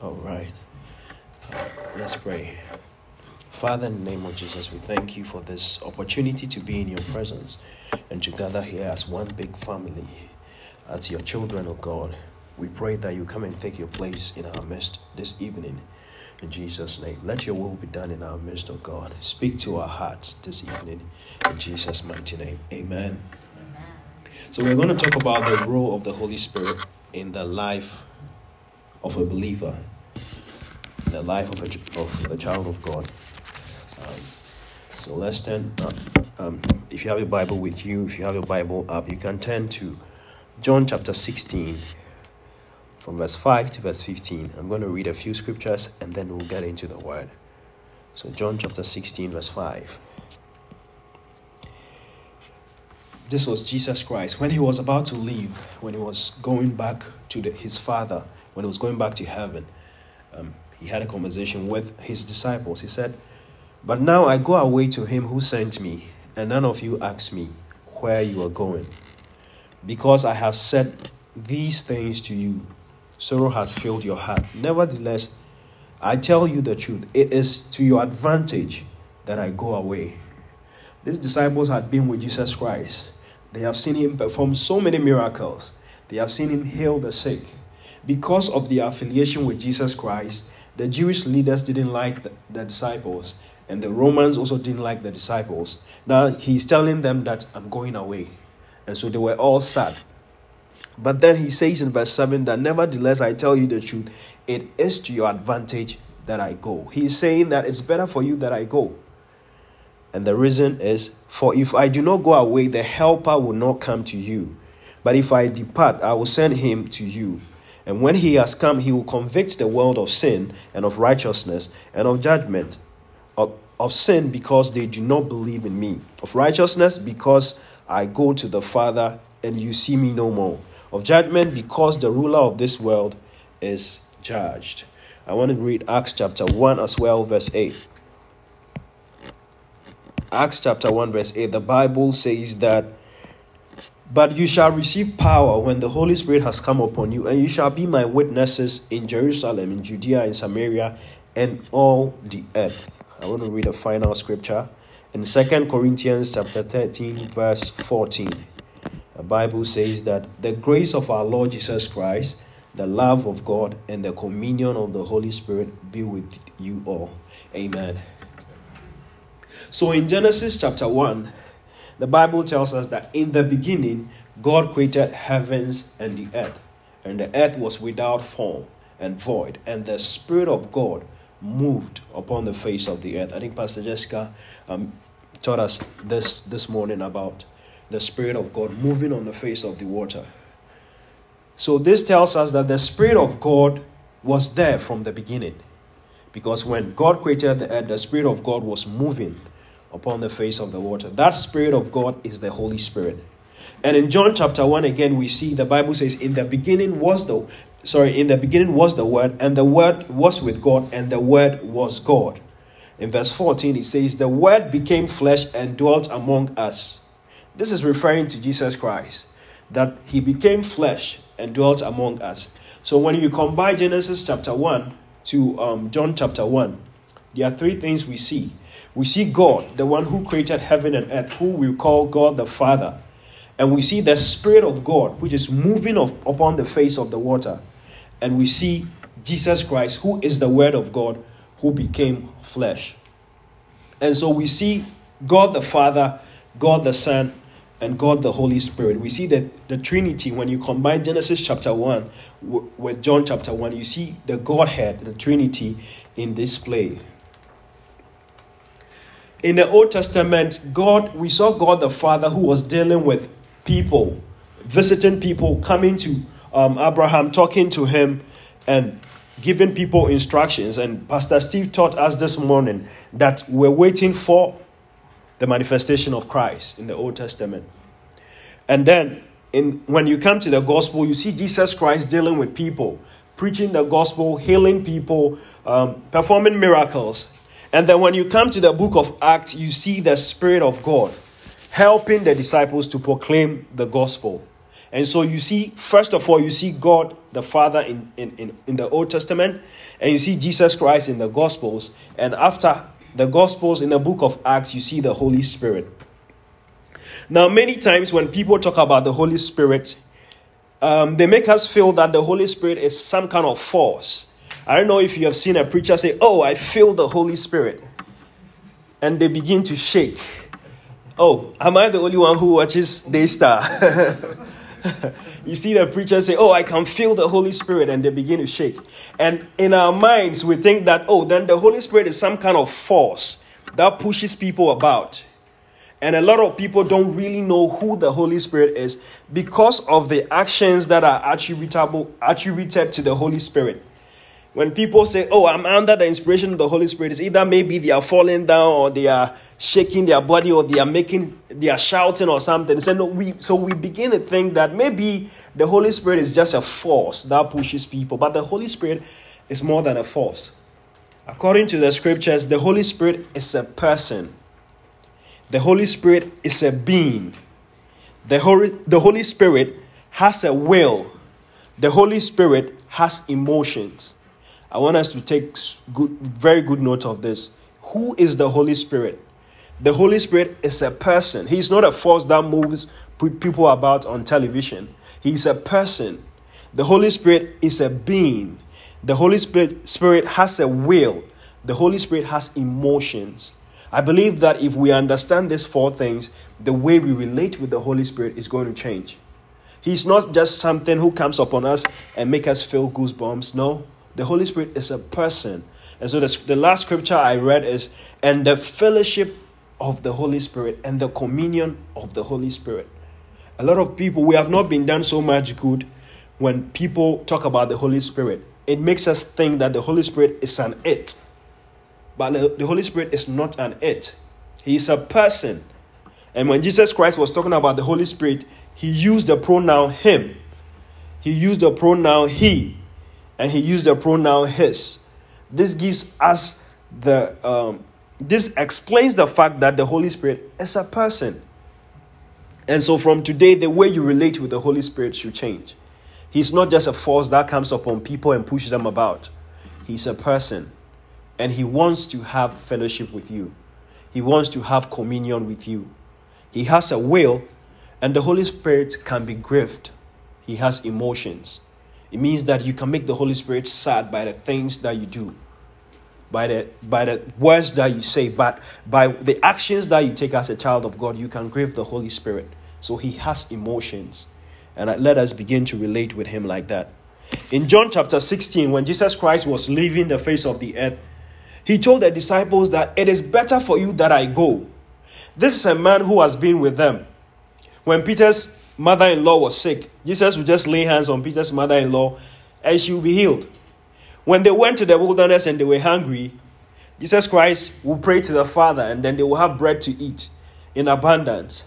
All right. Let's pray. Father, in the name of Jesus, we thank you for this opportunity to be in your presence and to gather here as one big family, as your children, of God. We pray that you come and take your place in our midst this evening. In Jesus' name, let your will be done in our midst, O God. Speak to our hearts this evening. In Jesus' mighty name, amen. amen. So, we're going to talk about the role of the Holy Spirit in the life of a believer, the life of, a, of the child of God. Um, so let's turn. Um, if you have your Bible with you, if you have your Bible up, you can turn to John chapter 16, from verse 5 to verse 15. I'm going to read a few scriptures and then we'll get into the word. So, John chapter 16, verse 5. This was Jesus Christ. When he was about to leave, when he was going back to the, his Father, when he was going back to heaven, um, he had a conversation with his disciples. He said, But now I go away to him who sent me, and none of you ask me where you are going. Because I have said these things to you, sorrow has filled your heart. Nevertheless, I tell you the truth, it is to your advantage that I go away. These disciples had been with Jesus Christ. They have seen him perform so many miracles. They have seen him heal the sick because of their affiliation with Jesus Christ, the Jewish leaders didn't like the, the, disciples, and the Romans also didn't like the disciples. Now he's telling them that I'm going away. And so they were all sad. But then he says in verse 7 that nevertheless I tell you the truth, it is to your advantage that I go. He's saying that it's better for you that I go. And the reason is for if I do not go away, the helper will not come to you. But if I depart, I will send him to you. And when he has come, he will convict the world of sin and of righteousness and of judgment. Of, of sin because they do not believe in me. Of righteousness because I go to the Father and you see me no more. Of judgment because the ruler of this world is judged. I want to read Acts chapter 1 as well, verse 8. Acts chapter 1, verse 8. The Bible says that but you shall receive power when the Holy Spirit has come upon you, and you shall be my witnesses in Jerusalem, in Judea, in Samaria, and all the earth. I want to read a final scripture in Second Corinthians chapter 13, verse 14. The Bible says that the grace of our Lord Jesus Christ, the love of God, and the communion of the Holy Spirit be with you all. Amen. So in Genesis chapter 1, the Bible tells us that in the beginning, God created heavens and the earth, and the earth was without form and void, and the Spirit of God moved upon the face of the earth. I think Pastor Jessica um, taught us this this morning about the Spirit of God moving on the face of the water. So, this tells us that the Spirit of God was there from the beginning. Because when God created the earth, the Spirit of God was moving upon the face of the water. That Spirit of God is the Holy Spirit. And in John chapter 1, again, we see the Bible says, In the beginning was the sorry, in the beginning was the Word, and the Word was with God, and the Word was God. In verse 14, it says, The Word became flesh and dwelt among us. This is referring to Jesus Christ, that He became flesh and dwelt among us. So when you combine Genesis chapter 1 to um, John chapter 1, there are three things we see we see God, the one who created heaven and earth, who we call God the Father. And we see the Spirit of God, which is moving upon the face of the water. And we see Jesus Christ, who is the Word of God, who became flesh. And so we see God the Father, God the Son, and God the Holy Spirit. We see that the Trinity, when you combine Genesis chapter 1 with John chapter 1, you see the Godhead, the Trinity in display. In the Old Testament, God, we saw God the Father who was dealing with people, visiting people, coming to um, Abraham, talking to him, and giving people instructions. And Pastor Steve taught us this morning that we're waiting for the manifestation of Christ in the Old Testament. And then, in, when you come to the gospel, you see Jesus Christ dealing with people, preaching the gospel, healing people, um, performing miracles. And then when you come to the book of Acts, you see the Spirit of God helping the disciples to proclaim the gospel. And so you see, first of all, you see God the Father in, in, in, in the Old Testament, and you see Jesus Christ in the Gospels. And after the Gospels in the book of Acts, you see the Holy Spirit. Now, many times when people talk about the Holy Spirit, um, they make us feel that the Holy Spirit is some kind of force. I don't know if you have seen a preacher say, Oh, I feel the Holy Spirit. And they begin to shake. Oh, am I the only one who watches Daystar? you see the preacher say, Oh, I can feel the Holy Spirit, and they begin to shake. And in our minds, we think that, oh, then the Holy Spirit is some kind of force that pushes people about. And a lot of people don't really know who the Holy Spirit is because of the actions that are attributable attributed to the Holy Spirit. When people say, Oh, I'm under the inspiration of the Holy Spirit, it's either maybe they are falling down or they are shaking their body or they are making they are shouting or something. So, no, we, so we begin to think that maybe the Holy Spirit is just a force that pushes people, but the Holy Spirit is more than a force. According to the scriptures, the Holy Spirit is a person. The Holy Spirit is a being. The Holy, the Holy Spirit has a will. The Holy Spirit has emotions. I want us to take good, very good note of this. Who is the Holy Spirit? The Holy Spirit is a person. He's not a force that moves people about on television. He's a person. The Holy Spirit is a being. The Holy Spirit, Spirit has a will. The Holy Spirit has emotions. I believe that if we understand these four things, the way we relate with the Holy Spirit is going to change. He's not just something who comes upon us and make us feel goosebumps. No, the Holy Spirit is a person. And so the, the last scripture I read is, and the fellowship of the Holy Spirit and the communion of the Holy Spirit. A lot of people, we have not been done so much good when people talk about the Holy Spirit. It makes us think that the Holy Spirit is an it. But the Holy Spirit is not an it, He is a person. And when Jesus Christ was talking about the Holy Spirit, He used the pronoun Him, He used the pronoun He, and He used the pronoun His. This gives us the, um, this explains the fact that the Holy Spirit is a person. And so from today, the way you relate with the Holy Spirit should change. He's not just a force that comes upon people and pushes them about. He's a person and He wants to have fellowship with you. He wants to have communion with you. He has a will, and the Holy Spirit can be grieved. He has emotions. It means that you can make the Holy Spirit sad by the things that you do, by the, by the words that you say, but by the actions that you take as a child of God, you can grieve the Holy Spirit. So He has emotions. And let us begin to relate with Him like that. In John chapter 16, when Jesus Christ was leaving the face of the earth, he told the disciples that it is better for you that I go. This is a man who has been with them. When Peter's mother in law was sick, Jesus would just lay hands on Peter's mother in law and she would be healed. When they went to the wilderness and they were hungry, Jesus Christ would pray to the Father and then they will have bread to eat in abundance.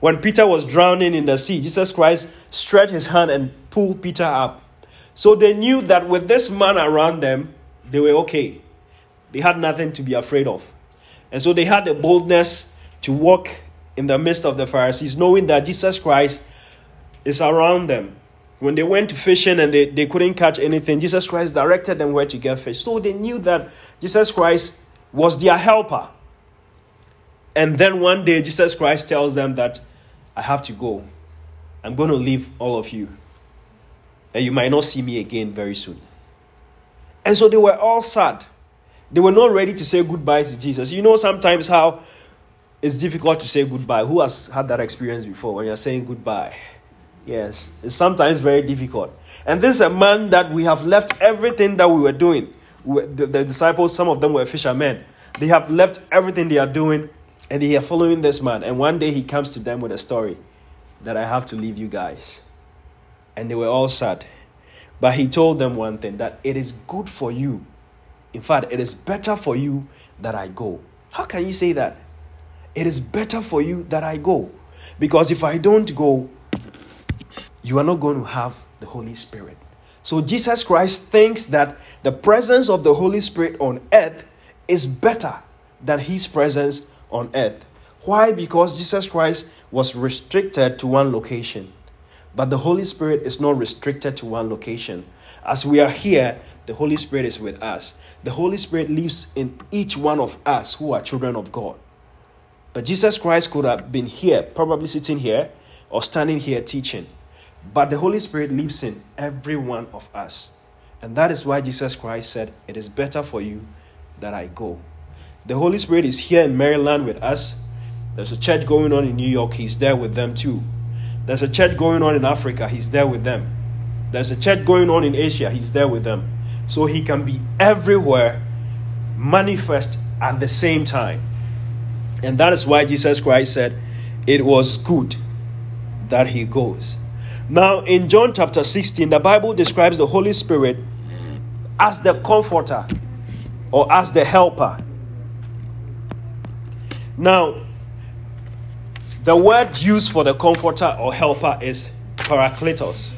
When Peter was drowning in the sea, Jesus Christ stretched his hand and pulled Peter up. So they knew that with this man around them, they were okay. They had nothing to be afraid of. And so they had the boldness to walk in the midst of the Pharisees, knowing that Jesus Christ is around them. When they went to fishing and they, they couldn't catch anything, Jesus Christ directed them where to get fish. So they knew that Jesus Christ was their helper. And then one day, Jesus Christ tells them that I have to go. I'm going to leave all of you. And you might not see me again very soon. And so they were all sad. They were not ready to say goodbye to Jesus. You know, sometimes how it's difficult to say goodbye. Who has had that experience before when you're saying goodbye? Yes, it's sometimes very difficult. And this is a man that we have left everything that we were doing. The, the disciples, some of them were fishermen. They have left everything they are doing and they are following this man. And one day he comes to them with a story that I have to leave you guys. And they were all sad. But he told them one thing that it is good for you in fact, it is better for you that I go. How can you say that? It is better for you that I go. Because if I don't go, you are not going to have the Holy Spirit. So Jesus Christ thinks that the presence of the Holy Spirit on earth is better than his presence on earth. Why? Because Jesus Christ was restricted to one location. But the Holy Spirit is not restricted to one location. As we are here, the Holy Spirit is with us. The Holy Spirit lives in each one of us who are children of God. But Jesus Christ could have been here, probably sitting here or standing here teaching. But the Holy Spirit lives in every one of us. And that is why Jesus Christ said, It is better for you that I go. The Holy Spirit is here in Maryland with us. There's a church going on in New York, He's there with them too. There's a church going on in Africa, He's there with them. There's a church going on in Asia, He's there with them. So He can be everywhere, manifest at the same time. And that is why Jesus Christ said, It was good that He goes. Now, in John chapter 16, the Bible describes the Holy Spirit as the comforter or as the helper. Now, the word used for the comforter or helper is parakletos,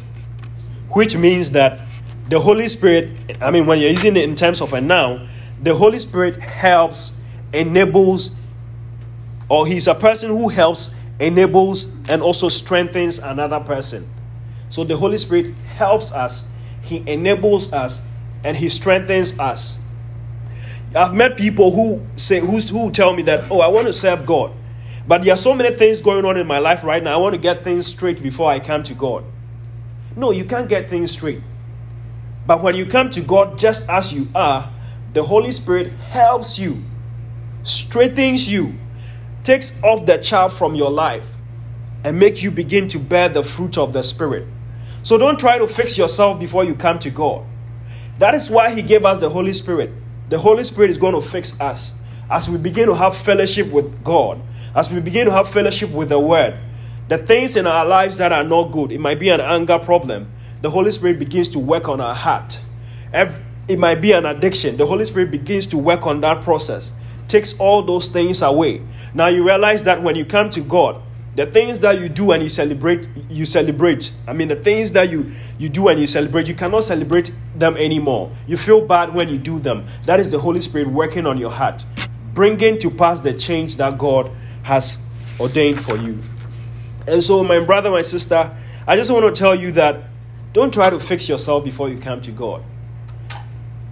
which means that the Holy Spirit, I mean, when you're using it in terms of a noun, the Holy Spirit helps, enables, or he's a person who helps, enables, and also strengthens another person. So the Holy Spirit helps us, he enables us, and he strengthens us. I've met people who say who, who tell me that, oh, I want to serve God. But there are so many things going on in my life right now. I want to get things straight before I come to God. No, you can't get things straight. But when you come to God just as you are, the Holy Spirit helps you, straightens you, takes off the chaff from your life, and make you begin to bear the fruit of the Spirit. So don't try to fix yourself before you come to God. That is why He gave us the Holy Spirit. The Holy Spirit is going to fix us as we begin to have fellowship with God as we begin to have fellowship with the Word, the things in our lives that are not good, it might be an anger problem, the Holy Spirit begins to work on our heart. It might be an addiction, the Holy Spirit begins to work on that process, takes all those things away. Now you realize that when you come to God, the things that you do and you celebrate you celebrate i mean the things that you you do and you celebrate you cannot celebrate them anymore you feel bad when you do them that is the holy spirit working on your heart bringing to pass the change that god has ordained for you. And so, my brother, my sister, I just want to tell you that don't try to fix yourself before you come to God.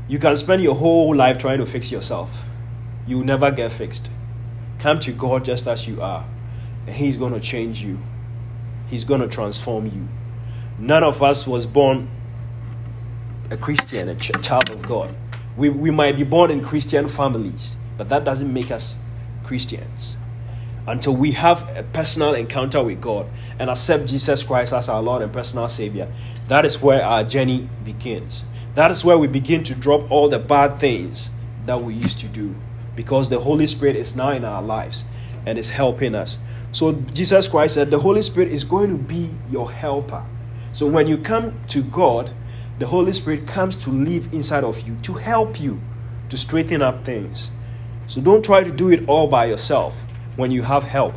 You can spend your whole life trying to fix yourself, you will never get fixed. Come to God just as you are, and He's going to change you, He's going to transform you. None of us was born a Christian, a ch- child of God. We, we might be born in Christian families, but that doesn't make us Christians until we have a personal encounter with God and accept Jesus Christ as our Lord and personal Savior. That is where our journey begins. That is where we begin to drop all the bad things that we used to do because the Holy Spirit is now in our lives and is helping us. So Jesus Christ said the Holy Spirit is going to be your helper. So when you come to God, the Holy Spirit comes to live inside of you to help you to straighten up things. So don't try to do it all by yourself when you have help.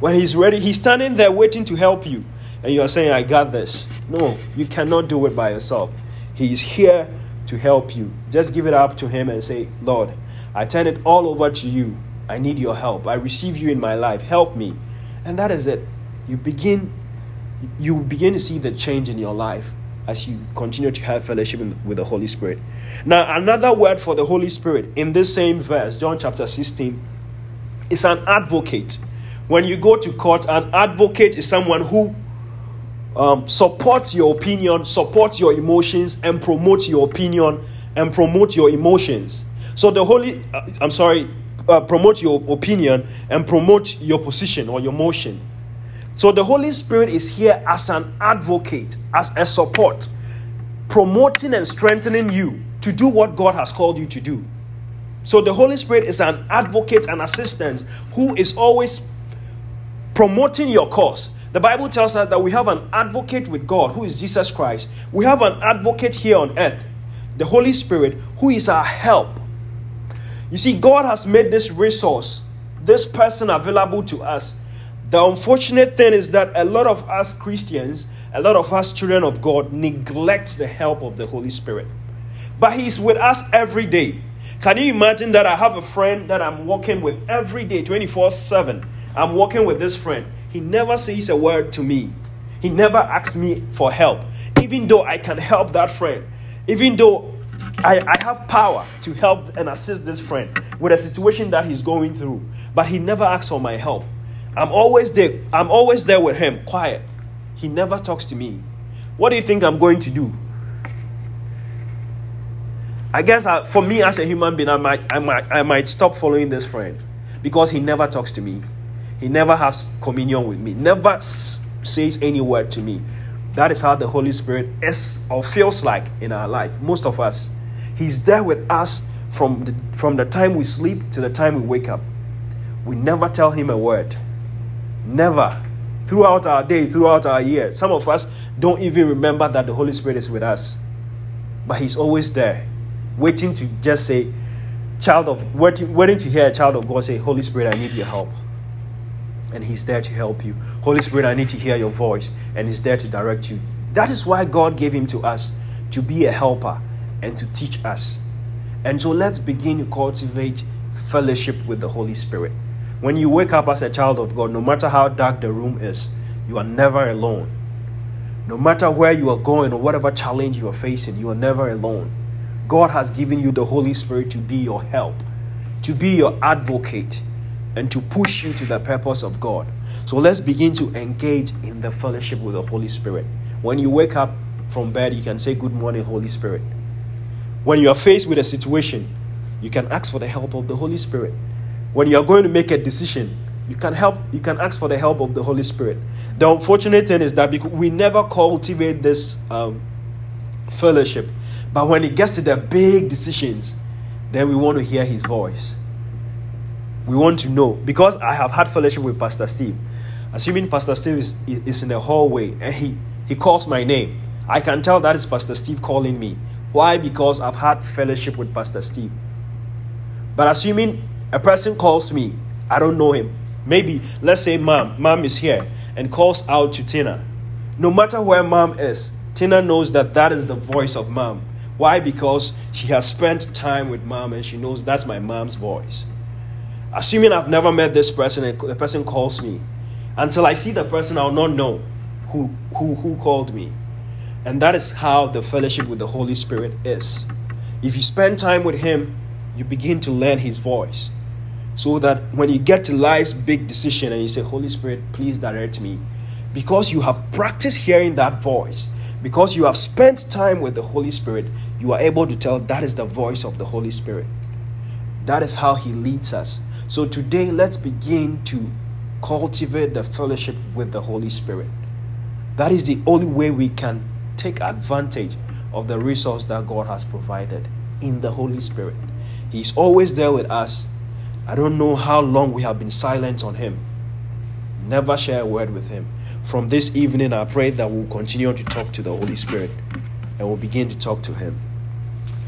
When He's ready, He's standing there waiting to help you. And you are saying, I got this. No, you cannot do it by yourself. He is here to help you. Just give it up to Him and say, Lord, I turn it all over to you. I need your help. I receive you in my life. Help me. And that is it. You begin you begin to see the change in your life as you continue to have fellowship with the Holy Spirit. Now, another word for the Holy Spirit in this same verse, John chapter 16, is an advocate. When you go to court, an advocate is someone who um, supports your opinion, supports your emotions, and promotes your opinion and promote your emotions. So the Holy, uh, I'm sorry, uh, promote your opinion and promote your position or your motion. So the Holy Spirit is here as an advocate, as a support, promoting and strengthening you to do what God has called you to do. So the Holy Spirit is an advocate and assistant who is always promoting your cause. The Bible tells us that we have an advocate with God who is Jesus Christ. We have an advocate here on earth, the Holy Spirit, who is our help. You see, God has made this resource, this person available to us. The unfortunate thing is that a lot of us Christians, a lot of us children of God, neglect the help of the Holy Spirit. But He's with us every day. Can you imagine that I have a friend that I'm walking with every day, 24 7? I'm walking with this friend. He never says a word to me. He never asks me for help, even though I can help that friend, even though I, I have power to help and assist this friend with a situation that he's going through. But he never asks for my help. I'm always there. I'm always there with him, quiet. He never talks to me. What do you think I'm going to do? I guess I, for me as a human being, I might, I might, I might stop following this friend because he never talks to me. He never has communion with me. Never s- says any word to me. That is how the Holy Spirit is or feels like in our life. Most of us, He's there with us from the, from the time we sleep to the time we wake up. We never tell Him a word. Never. Throughout our day, throughout our year. Some of us don't even remember that the Holy Spirit is with us. But He's always there, waiting to just say, child of waiting, to hear a child of God say, Holy Spirit, I need your help. And He's there to help you. Holy Spirit, I need to hear your voice. And He's there to direct you. That is why God gave Him to us to be a helper and to teach us. And so let's begin to cultivate fellowship with the Holy Spirit. When you wake up as a child of God, no matter how dark the room is, you are never alone. No matter where you are going or whatever challenge you are facing, you are never alone. God has given you the Holy Spirit to be your help, to be your advocate, and to push you to the purpose of God. So let's begin to engage in the fellowship with the Holy Spirit. When you wake up from bed, you can say, Good morning, Holy Spirit. When you are faced with a situation, you can ask for the help of the Holy Spirit. When you are going to make a decision, you can help you can ask for the help of the Holy Spirit. The unfortunate thing is that we never cultivate this um, fellowship, but when it gets to the big decisions, then we want to hear his voice. We want to know because I have had fellowship with Pastor Steve. Assuming Pastor Steve is, is in the hallway and he, he calls my name, I can tell that is Pastor Steve calling me. Why? Because I've had fellowship with Pastor Steve. But assuming a person calls me, I don't know him. Maybe, let's say, mom, mom is here and calls out to Tina. No matter where mom is, Tina knows that that is the voice of mom. Why? Because she has spent time with mom and she knows that's my mom's voice. Assuming I've never met this person and the person calls me, until I see the person, I'll not know who, who, who called me. And that is how the fellowship with the Holy Spirit is. If you spend time with Him, you begin to learn His voice. So that when you get to life's big decision and you say, Holy Spirit, please direct me, because you have practiced hearing that voice, because you have spent time with the Holy Spirit, you are able to tell that is the voice of the Holy Spirit. That is how He leads us. So today, let's begin to cultivate the fellowship with the Holy Spirit. That is the only way we can take advantage of the resource that God has provided in the Holy Spirit. He's always there with us. I don't know how long we have been silent on Him. Never share a word with Him. From this evening, I pray that we'll continue to talk to the Holy Spirit and we'll begin to talk to Him.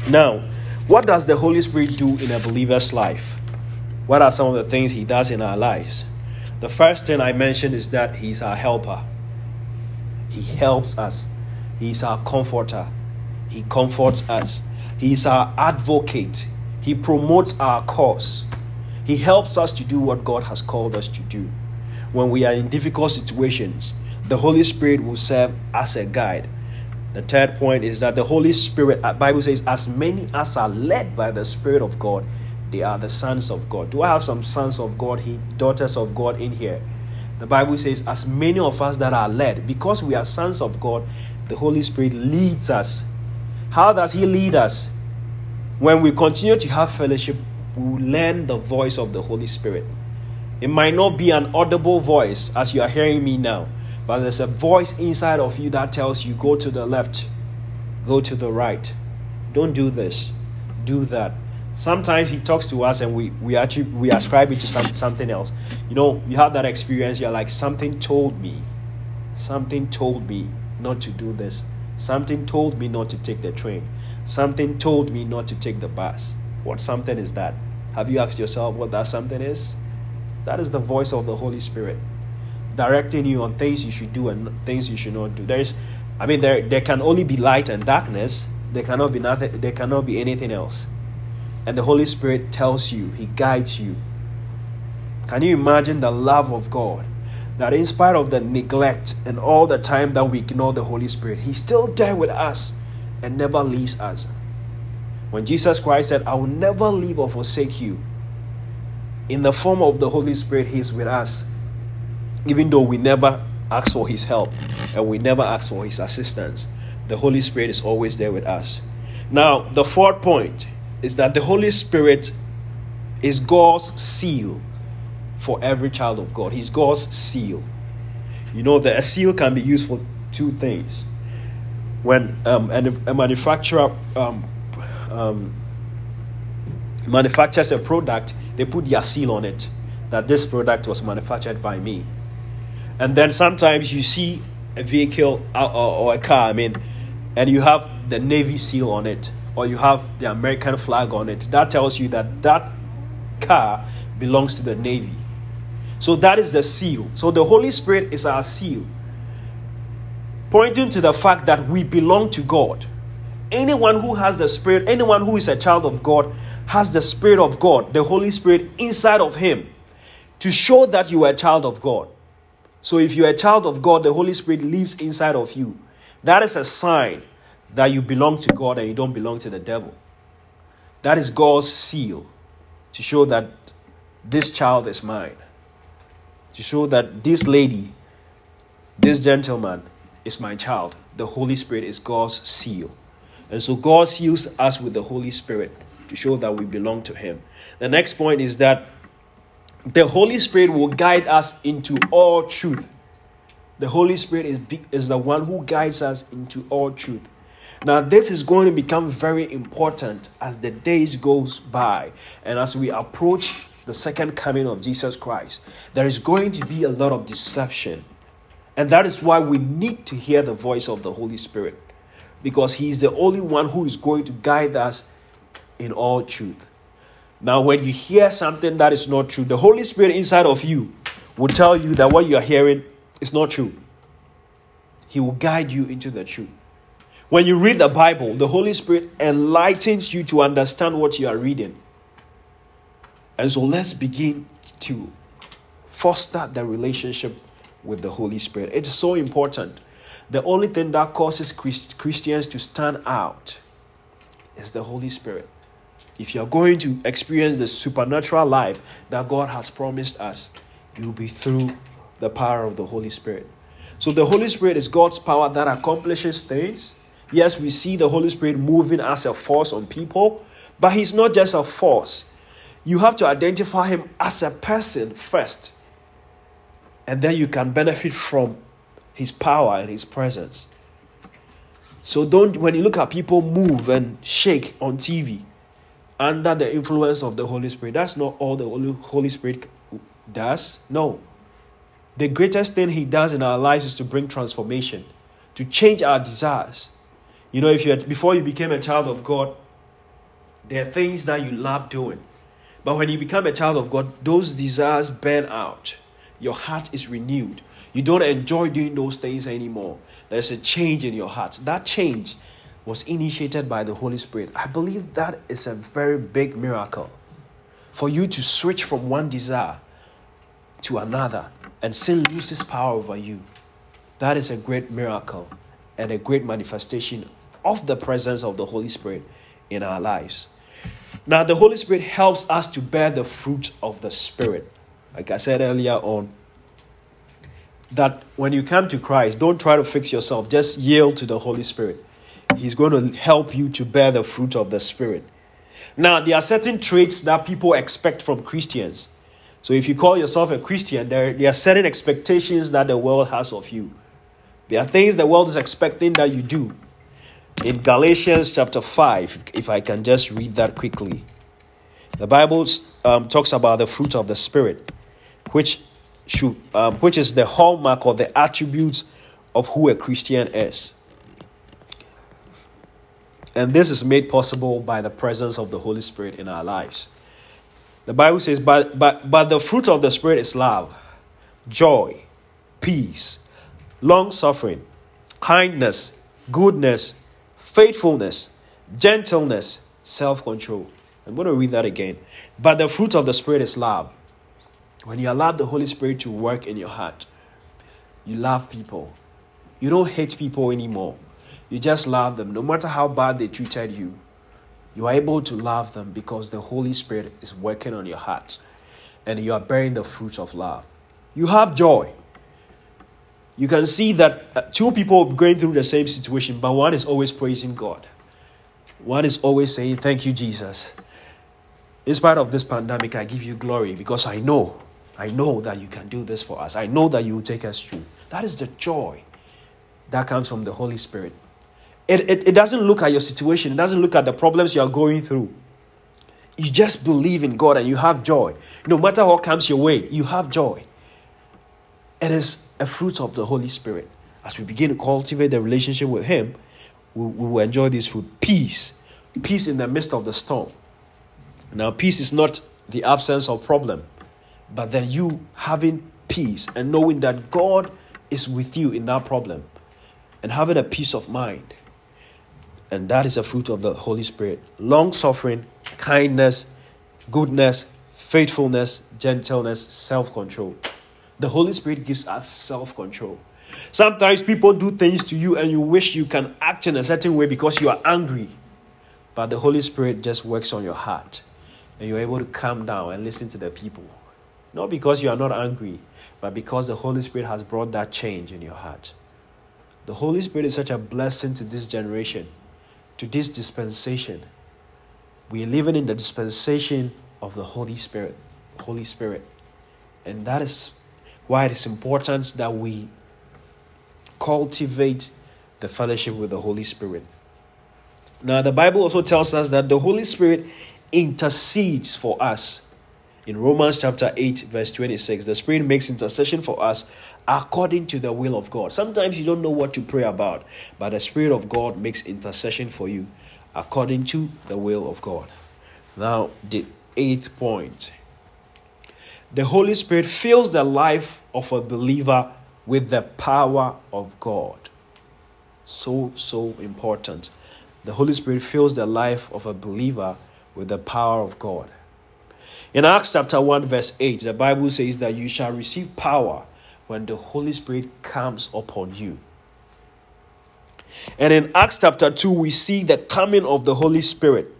Now, what does the Holy Spirit do in a believer's life? What are some of the things He does in our lives? The first thing I mentioned is that He's our helper. He helps us. He's our comforter. He comforts us. He's our advocate. He promotes our cause. He helps us to do what God has called us to do. When we are in difficult situations, the Holy Spirit will serve as a guide. The third point is that the Holy Spirit, uh, Bible says, as many as are led by the Spirit of God, they are the sons of God. Do I have some sons of God, he, daughters of God in here? The Bible says, as many of us that are led, because we are sons of God, the Holy Spirit leads us. How does He lead us? When we continue to have fellowship, we learn the voice of the Holy Spirit. It might not be an audible voice as you are hearing me now, but there's a voice inside of you that tells you go to the left, go to the right. Don't do this, do that. Sometimes he talks to us and we, we actually we ascribe it to some, something else. You know, you have that experience, you're like, something told me. Something told me not to do this. Something told me not to take the train. Something told me not to take the bus. What something is that? Have you asked yourself what that something is? That is the voice of the Holy Spirit directing you on things you should do and things you should not do. There's I mean there there can only be light and darkness. There cannot be nothing there cannot be anything else. And the Holy Spirit tells you, He guides you. Can you imagine the love of God? That in spite of the neglect and all the time that we ignore the Holy Spirit, He's still there with us and never leaves us. When Jesus Christ said, I will never leave or forsake you, in the form of the Holy Spirit, He's with us, even though we never ask for His help and we never ask for His assistance. The Holy Spirit is always there with us. Now, the fourth point is that the Holy Spirit is God's seal for every child of God. He's God's seal. You know that a seal can be used for two things. When um, a manufacturer um, um, manufactures a product, they put their seal on it that this product was manufactured by me. And then sometimes you see a vehicle uh, or, or a car, I mean, and you have the Navy seal on it, or you have the American flag on it. That tells you that that car belongs to the Navy. So that is the seal. So the Holy Spirit is our seal, pointing to the fact that we belong to God. Anyone who has the Spirit, anyone who is a child of God, has the Spirit of God, the Holy Spirit inside of him to show that you are a child of God. So if you're a child of God, the Holy Spirit lives inside of you. That is a sign that you belong to God and you don't belong to the devil. That is God's seal to show that this child is mine to show that this lady, this gentleman, is my child. The Holy Spirit is God's seal. And so God seals us with the Holy Spirit to show that we belong to Him. The next point is that the Holy Spirit will guide us into all truth. The Holy Spirit is, is the one who guides us into all truth. Now, this is going to become very important as the days goes by and as we approach the second coming of Jesus Christ, there is going to be a lot of deception. And that is why we need to hear the voice of the Holy Spirit because He is the only one who is going to guide us in all truth. Now, when you hear something that is not true, the Holy Spirit inside of you will tell you that what you are hearing is not true. He will guide you into the truth. When you read the Bible, the Holy Spirit enlightens you to understand what you are reading. And so let's begin to foster the relationship with the Holy Spirit. It's so important. The only thing that causes Christ- Christians to stand out is the Holy Spirit. If you're going to experience the supernatural life that God has promised us, you'll be through the power of the Holy Spirit. So, the Holy Spirit is God's power that accomplishes things. Yes, we see the Holy Spirit moving as a force on people, but He's not just a force, you have to identify him as a person first. And then you can benefit from his power and his presence. So don't when you look at people move and shake on TV under the influence of the Holy Spirit, that's not all the Holy Spirit does. No. The greatest thing he does in our lives is to bring transformation, to change our desires. You know, if you had, before you became a child of God, there are things that you love doing. But when you become a child of God, those desires burn out. Your heart is renewed. You don't enjoy doing those things anymore. There's a change in your heart. That change was initiated by the Holy Spirit. I believe that is a very big miracle. For you to switch from one desire to another and sin loses power over you. That is a great miracle and a great manifestation of the presence of the Holy Spirit in our lives. Now, the Holy Spirit helps us to bear the fruit of the Spirit. Like I said earlier on, that when you come to Christ, don't try to fix yourself, just yield to the Holy Spirit. He's going to help you to bear the fruit of the Spirit. Now, there are certain traits that people expect from Christians. So, if you call yourself a Christian, there, there are certain expectations that the world has of you. There are things the world is expecting that you do in Galatians chapter 5, if I can just read that quickly, the Bible um, talks about the fruit of the Spirit, which, should, um, which is the hallmark or the attributes of who a Christian is. And this is made possible by the presence of the Holy Spirit in our lives. The Bible says, but, but, but the fruit of the Spirit is love, joy, peace, long suffering, kindness, goodness, faithfulness, gentleness, self control. I'm going to read that again. But the fruit of the Spirit is love. When you allow the Holy Spirit to work in your heart, You love people. You don't hate people anymore. You just love them. No matter how bad they treated you, you are able to love them because the Holy Spirit is working on your heart and you are bearing the fruit of love. You have joy. You can see that uh, two people going through the same situation, but one is always praising God. One is always saying, Thank you, Jesus. In spite of this pandemic, I give you glory because I know, I know that you can do this for us. I know that you will take us through. That is the joy that comes from the Holy Spirit. It, it, it doesn't look at your situation, it doesn't look at the problems you are going through. You just believe in God and you have joy. No matter what comes your way, you have joy. It is a fruit of the Holy Spirit. As we begin to cultivate the relationship with Him, we, we will enjoy this fruit. Peace. Peace in the midst of the storm. Now, peace is not the absence of problem, but then you having peace and knowing that God is with you in that problem and having a peace of mind. And that is a fruit of the Holy Spirit. Long suffering, kindness, goodness, faithfulness, gentleness, self control. The Holy Spirit gives us self control. Sometimes people do things to you and you wish you can act in a certain way because you are angry. But the Holy Spirit just works on your heart and you're able to calm down and listen to the people. Not because you are not angry, but because the Holy Spirit has brought that change in your heart. The Holy Spirit is such a blessing to this generation, to this dispensation. We are living in the dispensation of the Holy Spirit. Holy Spirit. And that is why it is important that we cultivate the fellowship with the Holy Spirit. Now, the Bible also tells us that the Holy Spirit intercedes for us in Romans chapter 8, verse 26, the Spirit makes intercession for us according to the will of God. Sometimes you don't know what to pray about, but the Spirit of God makes intercession for you according to the will of God. Now, the eighth point the Holy Spirit fills the life of a believer with the power of God. So, so important. The Holy Spirit fills the life of a believer with the power of God. In Acts chapter 1, verse 8, the Bible says that you shall receive power when the Holy Spirit comes upon you. And in Acts chapter 2, we see the coming of the Holy Spirit.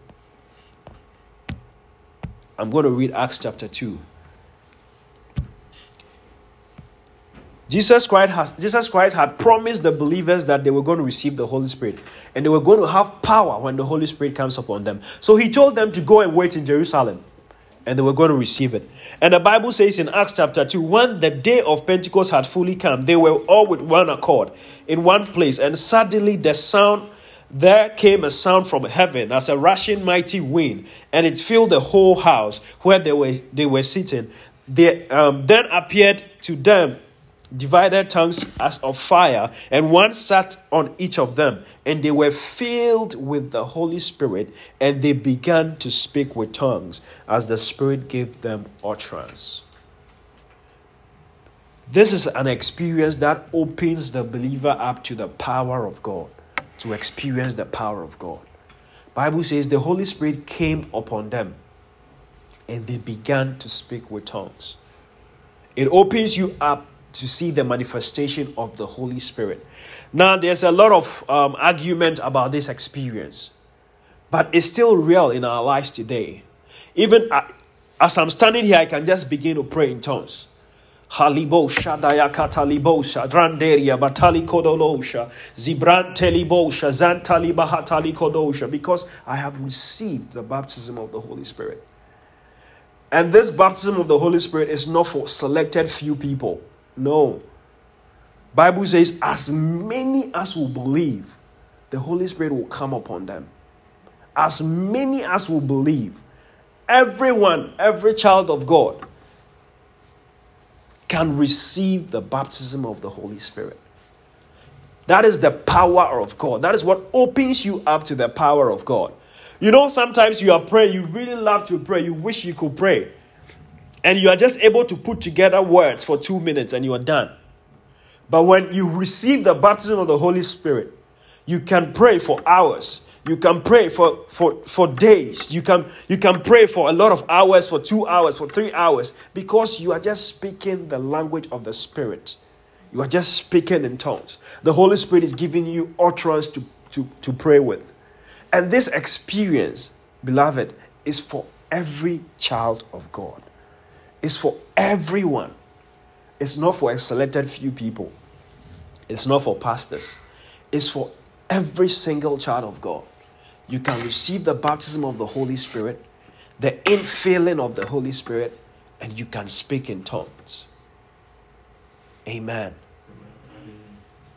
I'm going to read Acts chapter 2. Jesus Christ, has, Jesus Christ had promised the believers that they were going to receive the Holy Spirit and they were going to have power when the Holy Spirit comes upon them. So he told them to go and wait in Jerusalem and they were going to receive it. And the Bible says in Acts chapter 2 when the day of Pentecost had fully come, they were all with one accord in one place, and suddenly the sound there came a sound from heaven as a rushing mighty wind, and it filled the whole house where they were they were sitting. There um, then appeared to them divided tongues as of fire, and one sat on each of them, and they were filled with the Holy Spirit, and they began to speak with tongues as the Spirit gave them utterance. This is an experience that opens the believer up to the power of God, to experience the power of God. Bible says the Holy Spirit came upon them and they began to speak with tongues. It opens you up to see the manifestation of the Holy Spirit. Now, there's a lot of um, argument about this experience, but it's still real in our lives today. Even uh, as I'm standing here, I can just begin to pray in tongues. Halibo Halibosha dayakatalibosha dranderia batali kodolosha Zibran Telibosha Zantali zantalibahatali kodosha because I have received the baptism of the Holy Spirit. And this baptism of the Holy Spirit is not for selected few people. No. Bible says, as many as will believe, the Holy Spirit will come upon them. As many as will believe, everyone, every child of God can receive the baptism of the Holy Spirit. That is the power of God. That is what opens you up to the power of God. You know, sometimes you are praying, you really love to pray, you wish you could pray and you are just able to put together words for two minutes and you are done. But when you receive the baptism of the Holy Spirit, you can pray for hours. You can pray for, for, for days. You can, you can pray for a lot of hours, for two hours, for three hours, because you are just speaking the language of the Spirit. You are just speaking in tongues. The Holy Spirit is giving you utterance to, to, to pray with. And this experience, beloved, is for every child of God. It's for everyone. It's not for a selected few people. It's not for pastors. It's for every single child of God. You can receive the baptism of the Holy Spirit, the infilling of the Holy Spirit, and you can speak in tongues. Amen.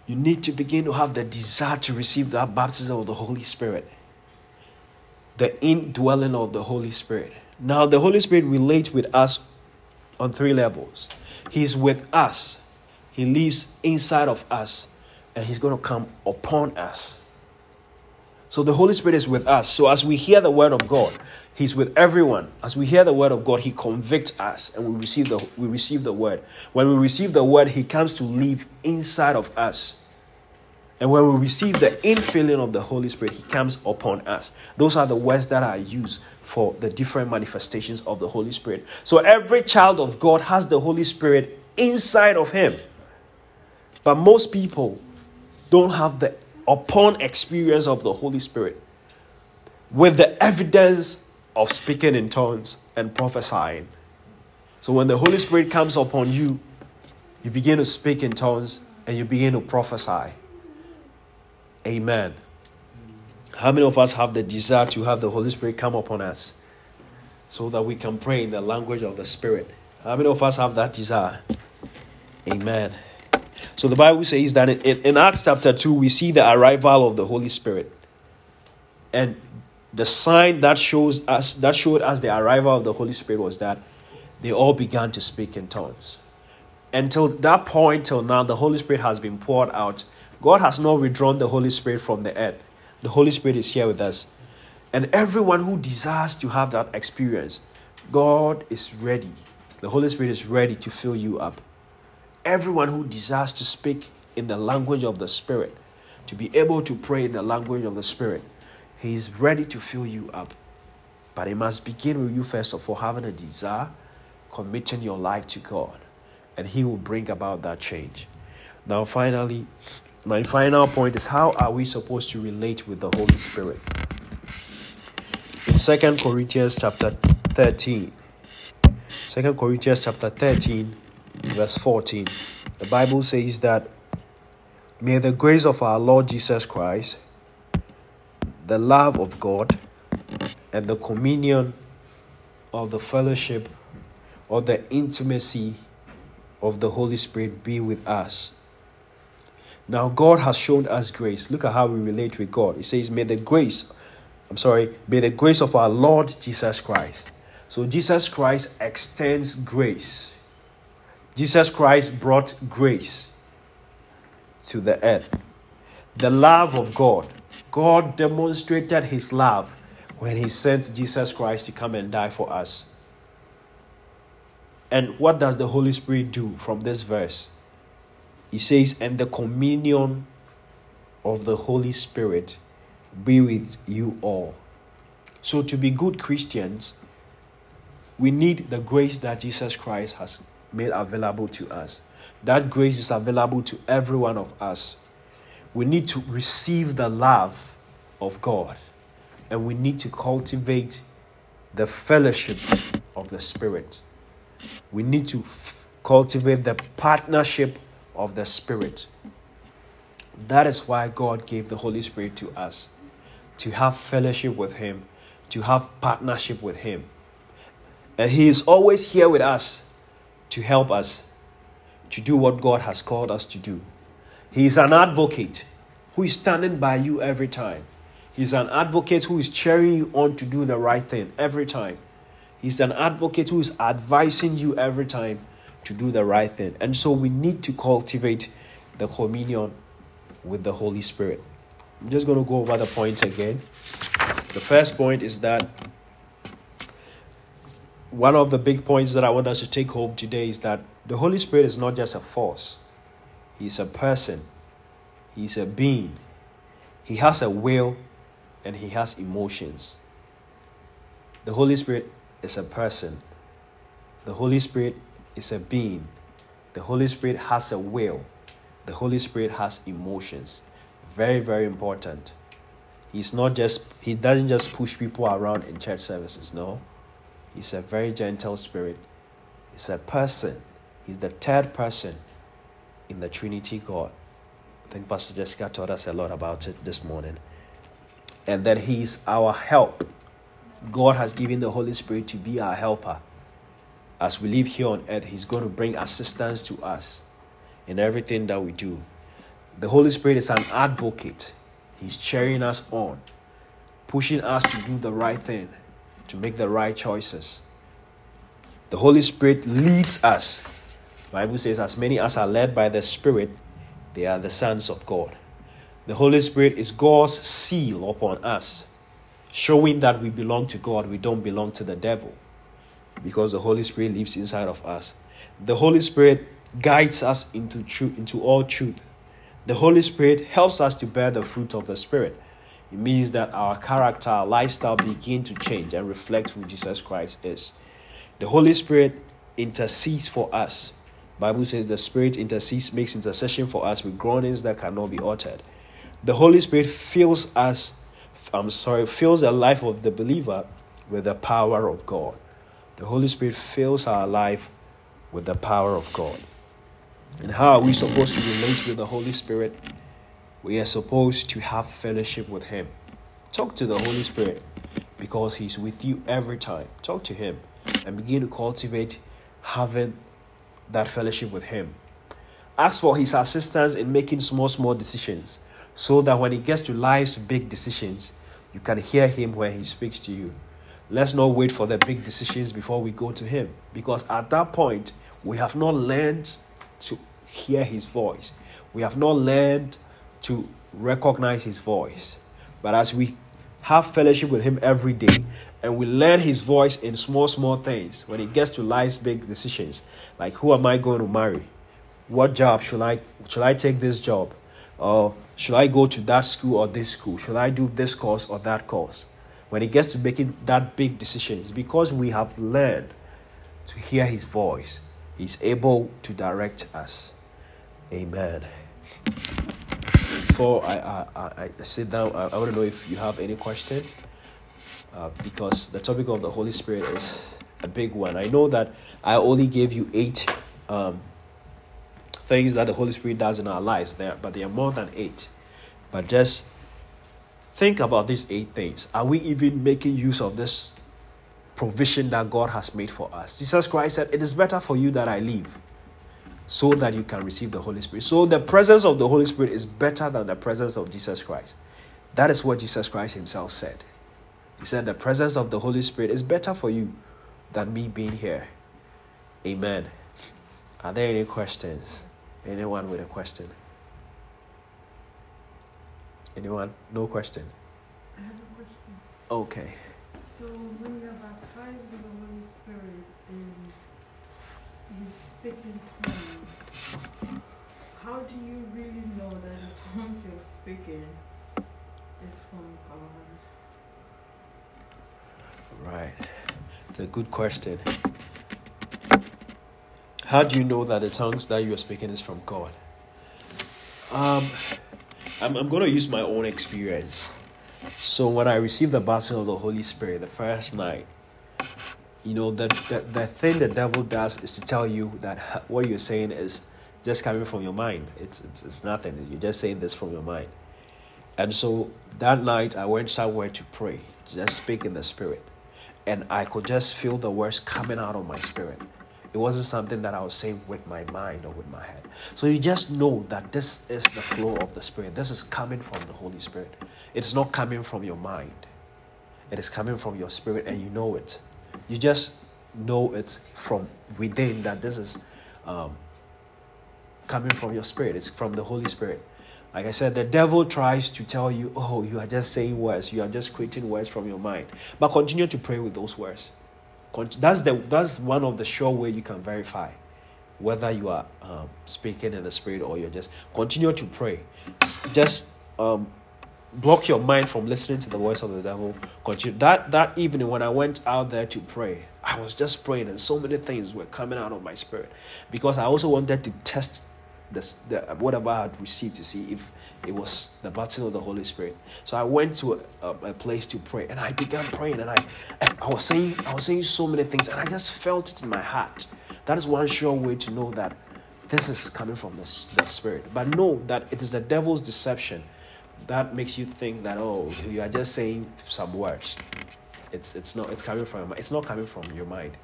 You need to begin to have the desire to receive that baptism of the Holy Spirit, the indwelling of the Holy Spirit. Now, the Holy Spirit relates with us on three levels. He's with us, He lives inside of us, and He's going to come upon us. So the Holy Spirit is with us. So as we hear the word of God, He's with everyone. As we hear the word of God, He convicts us and we receive the we receive the word. When we receive the word, He comes to live inside of us. And when we receive the infilling of the Holy Spirit, He comes upon us. Those are the words that are used for the different manifestations of the Holy Spirit. So every child of God has the Holy Spirit inside of him. But most people don't have the upon experience of the Holy Spirit with the evidence of speaking in tongues and prophesying. So when the Holy Spirit comes upon you, you begin to speak in tongues and you begin to prophesy. Amen. How many of us have the desire to have the Holy Spirit come upon us so that we can pray in the language of the Spirit? How many of us have that desire? Amen. So the Bible says that in, Acts chapter 2, we see the arrival of the Holy Spirit. And the sign that shows us that showed us the arrival of the Holy Spirit was that they all began to speak in tongues. Until that point, till now, the Holy Spirit has been poured out. God has not withdrawn the Holy Spirit from the earth. The Holy Spirit is here with us. And everyone who desires to have that experience, God is ready. The Holy Spirit is ready to fill you up everyone who desires to speak in the language of the Spirit, to be able to pray in the language of the Spirit, He is ready to fill you up. But it must begin with you, first of all, having a desire, committing your life to God, and He will bring about that change. Now, finally, my final point is how are we supposed to relate with the Holy Spirit? In 2 Corinthians chapter 13, 2 Corinthians chapter 13, verse 14. The Bible says that, May the grace of our Lord Jesus Christ, the love of God, and the communion of the fellowship or the intimacy of the Holy Spirit be with us. Now, God has shown us grace. Look at how we relate with God. It says, May the grace, I'm sorry, may the grace of our Lord Jesus Christ. So, Jesus Christ extends grace Jesus Christ brought grace to the earth. The love of God. God demonstrated his love when he sent Jesus Christ to come and die for us. And what does the Holy Spirit do from this verse? He says, And the communion of the Holy Spirit be with you all. So, to be good Christians, we need the grace that Jesus Christ has made available to us. That grace is available to every one of us. We need to receive the love of God and we need to cultivate the fellowship of the Spirit. We need to f- cultivate the partnership of the Spirit. That is why God gave the Holy Spirit to us to have fellowship with Him, to have partnership with Him. And He is always here with us to help us to do what God has called us to do. He is an advocate who is standing by you every time. He's an advocate who is cheering you on to do the right thing every time. He's an advocate who is advising you every time to do the right thing. And so we need to cultivate the communion with the Holy Spirit. I'm just going to go over the points again. The first point is that one of the big points that I want us to take home today is that the Holy Spirit is not just a force, He's a person, He's a being. He has a will and He has emotions. The Holy Spirit is a person, the Holy Spirit is a being, the Holy Spirit has a will, The Holy Spirit has emotions. Very, very important. He's not just, he doesn't just push people around in church services. No. He's a very gentle spirit. He's a person. He's the third person in the Trinity God. I think Pastor Jessica taught us a lot about it this morning. And that He's our help. God has given the Holy Spirit to be our helper. As we live here on earth, He's going to bring assistance to us in everything that we do. The Holy Spirit is an advocate, He's cheering us on, pushing us to do the right thing, to make the right choices. The Holy Spirit leads us. Bible says, as many as are led by the Spirit, they are the sons of God. The Holy Spirit is God's seal upon us, showing that we belong to God, we don't belong to the devil, because the Holy Spirit lives inside of us. The Holy Spirit guides us into truth, into all truth. The Holy Spirit helps us to bear the fruit of the Spirit. It means that our character, our lifestyle begin to change and reflect who Jesus Christ is. The Holy Spirit intercedes for us. Bible says the Spirit intercedes, makes intercession for us with groanings that cannot be uttered. The Holy Spirit fills us, I'm sorry, fills the life of the believer with the power of God. The Holy Spirit fills our life with the power of God. And how are we supposed to relate with the Holy Spirit? We are supposed to have fellowship with Him. Talk to the Holy Spirit because He's with you every time. Talk to Him and begin to cultivate having that fellowship with Him. Ask for His assistance in making small, small decisions so that when it gets to life's big decisions, you can hear Him when He speaks to you. Let's not wait for the big decisions before we go to Him because at that point, we have not learned to hear His voice. We have not learned to recognize His voice. But as we have fellowship with Him every day and we learn His voice in small, small things, when it gets to life's big decisions, like who am I going to marry? What job should I should I take this job? Or should I go to that school or this school? Should I do this course or that course? When it gets to making that big decisions, because we have learned to hear His voice, He's able to direct us. Amen. Before I, I, I sit down, I, I want to know if you have any question. Uh, because the topic of the Holy Spirit is a big one. I know that I only gave you eight um, things that the Holy Spirit does in our lives there, but there are more than eight. But just think about these eight things. Are we even making use of this provision that God has made for us. Jesus Christ said, It is better for you that I leave so that you can receive the Holy Spirit. So the presence of the Holy Spirit is better than the presence of Jesus Christ. That is what Jesus Christ himself said. He said, The presence of the Holy Spirit is better for you than me being here. Amen. Are there any questions? Anyone with a question? Anyone? No question? I have a question. Okay. So when you're baptized with the Holy Spirit and you speak in tongues, how do you really know that the tongues you're speaking is from God? Right. The good question. How do you know that the tongues that you are speaking is from God? Um, I'm, I'm going to use my own experience. So when I received the baptism of the Holy Spirit the first night, you know, the, the, the thing the devil does is to tell you that what you're saying is just coming from your mind. It's, it's, it's nothing. You're just saying this from your mind. And so that night I went somewhere to pray, just speak in the spirit. And I could just feel the words coming out of my spirit. It wasn't something that I was saying with my mind or with my head. So you just know that this is the flow of the Spirit. This is coming from the Holy Spirit. It's not coming from your mind. It is coming from your spirit and you know it. You just know it from within that this is um, coming from your spirit. It's from the Holy Spirit. Like I said, the devil tries to tell you, oh, you are just saying words. You are just creating words from your mind. But continue to pray with those words. That's the that's one of the sure way you can verify whether you are um, speaking in the spirit or you're just continue to pray. Just um, block your mind from listening to the voice of the devil. Continue that that evening when I went out there to pray, I was just praying and so many things were coming out of my spirit because I also wanted to test the, the whatever I had received to see if it was the baptism of the Holy Spirit. So I went to a, a, place to pray, and I began praying, and I, I was saying, I was saying so many things, and I just felt it in my heart. That is one sure way to know that this is coming from this the Spirit. But know that it is the devil's deception that makes you think that oh, you are just saying some words. It's it's not. It's coming from. It's not coming from your mind.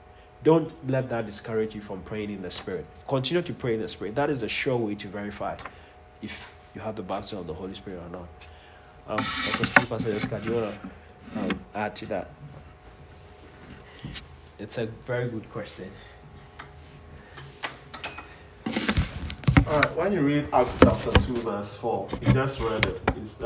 Don't let that discourage you from praying in the Spirit. Continue to pray in the Spirit. That is the sure way to verify if you have the baptism of the Holy Spirit or not. Um, Pastor Steve, Pastor Jessica, do you want to um, add to that? It's a very good question. All right, when you read Acts chapter 2, verse 4, you just read it. It's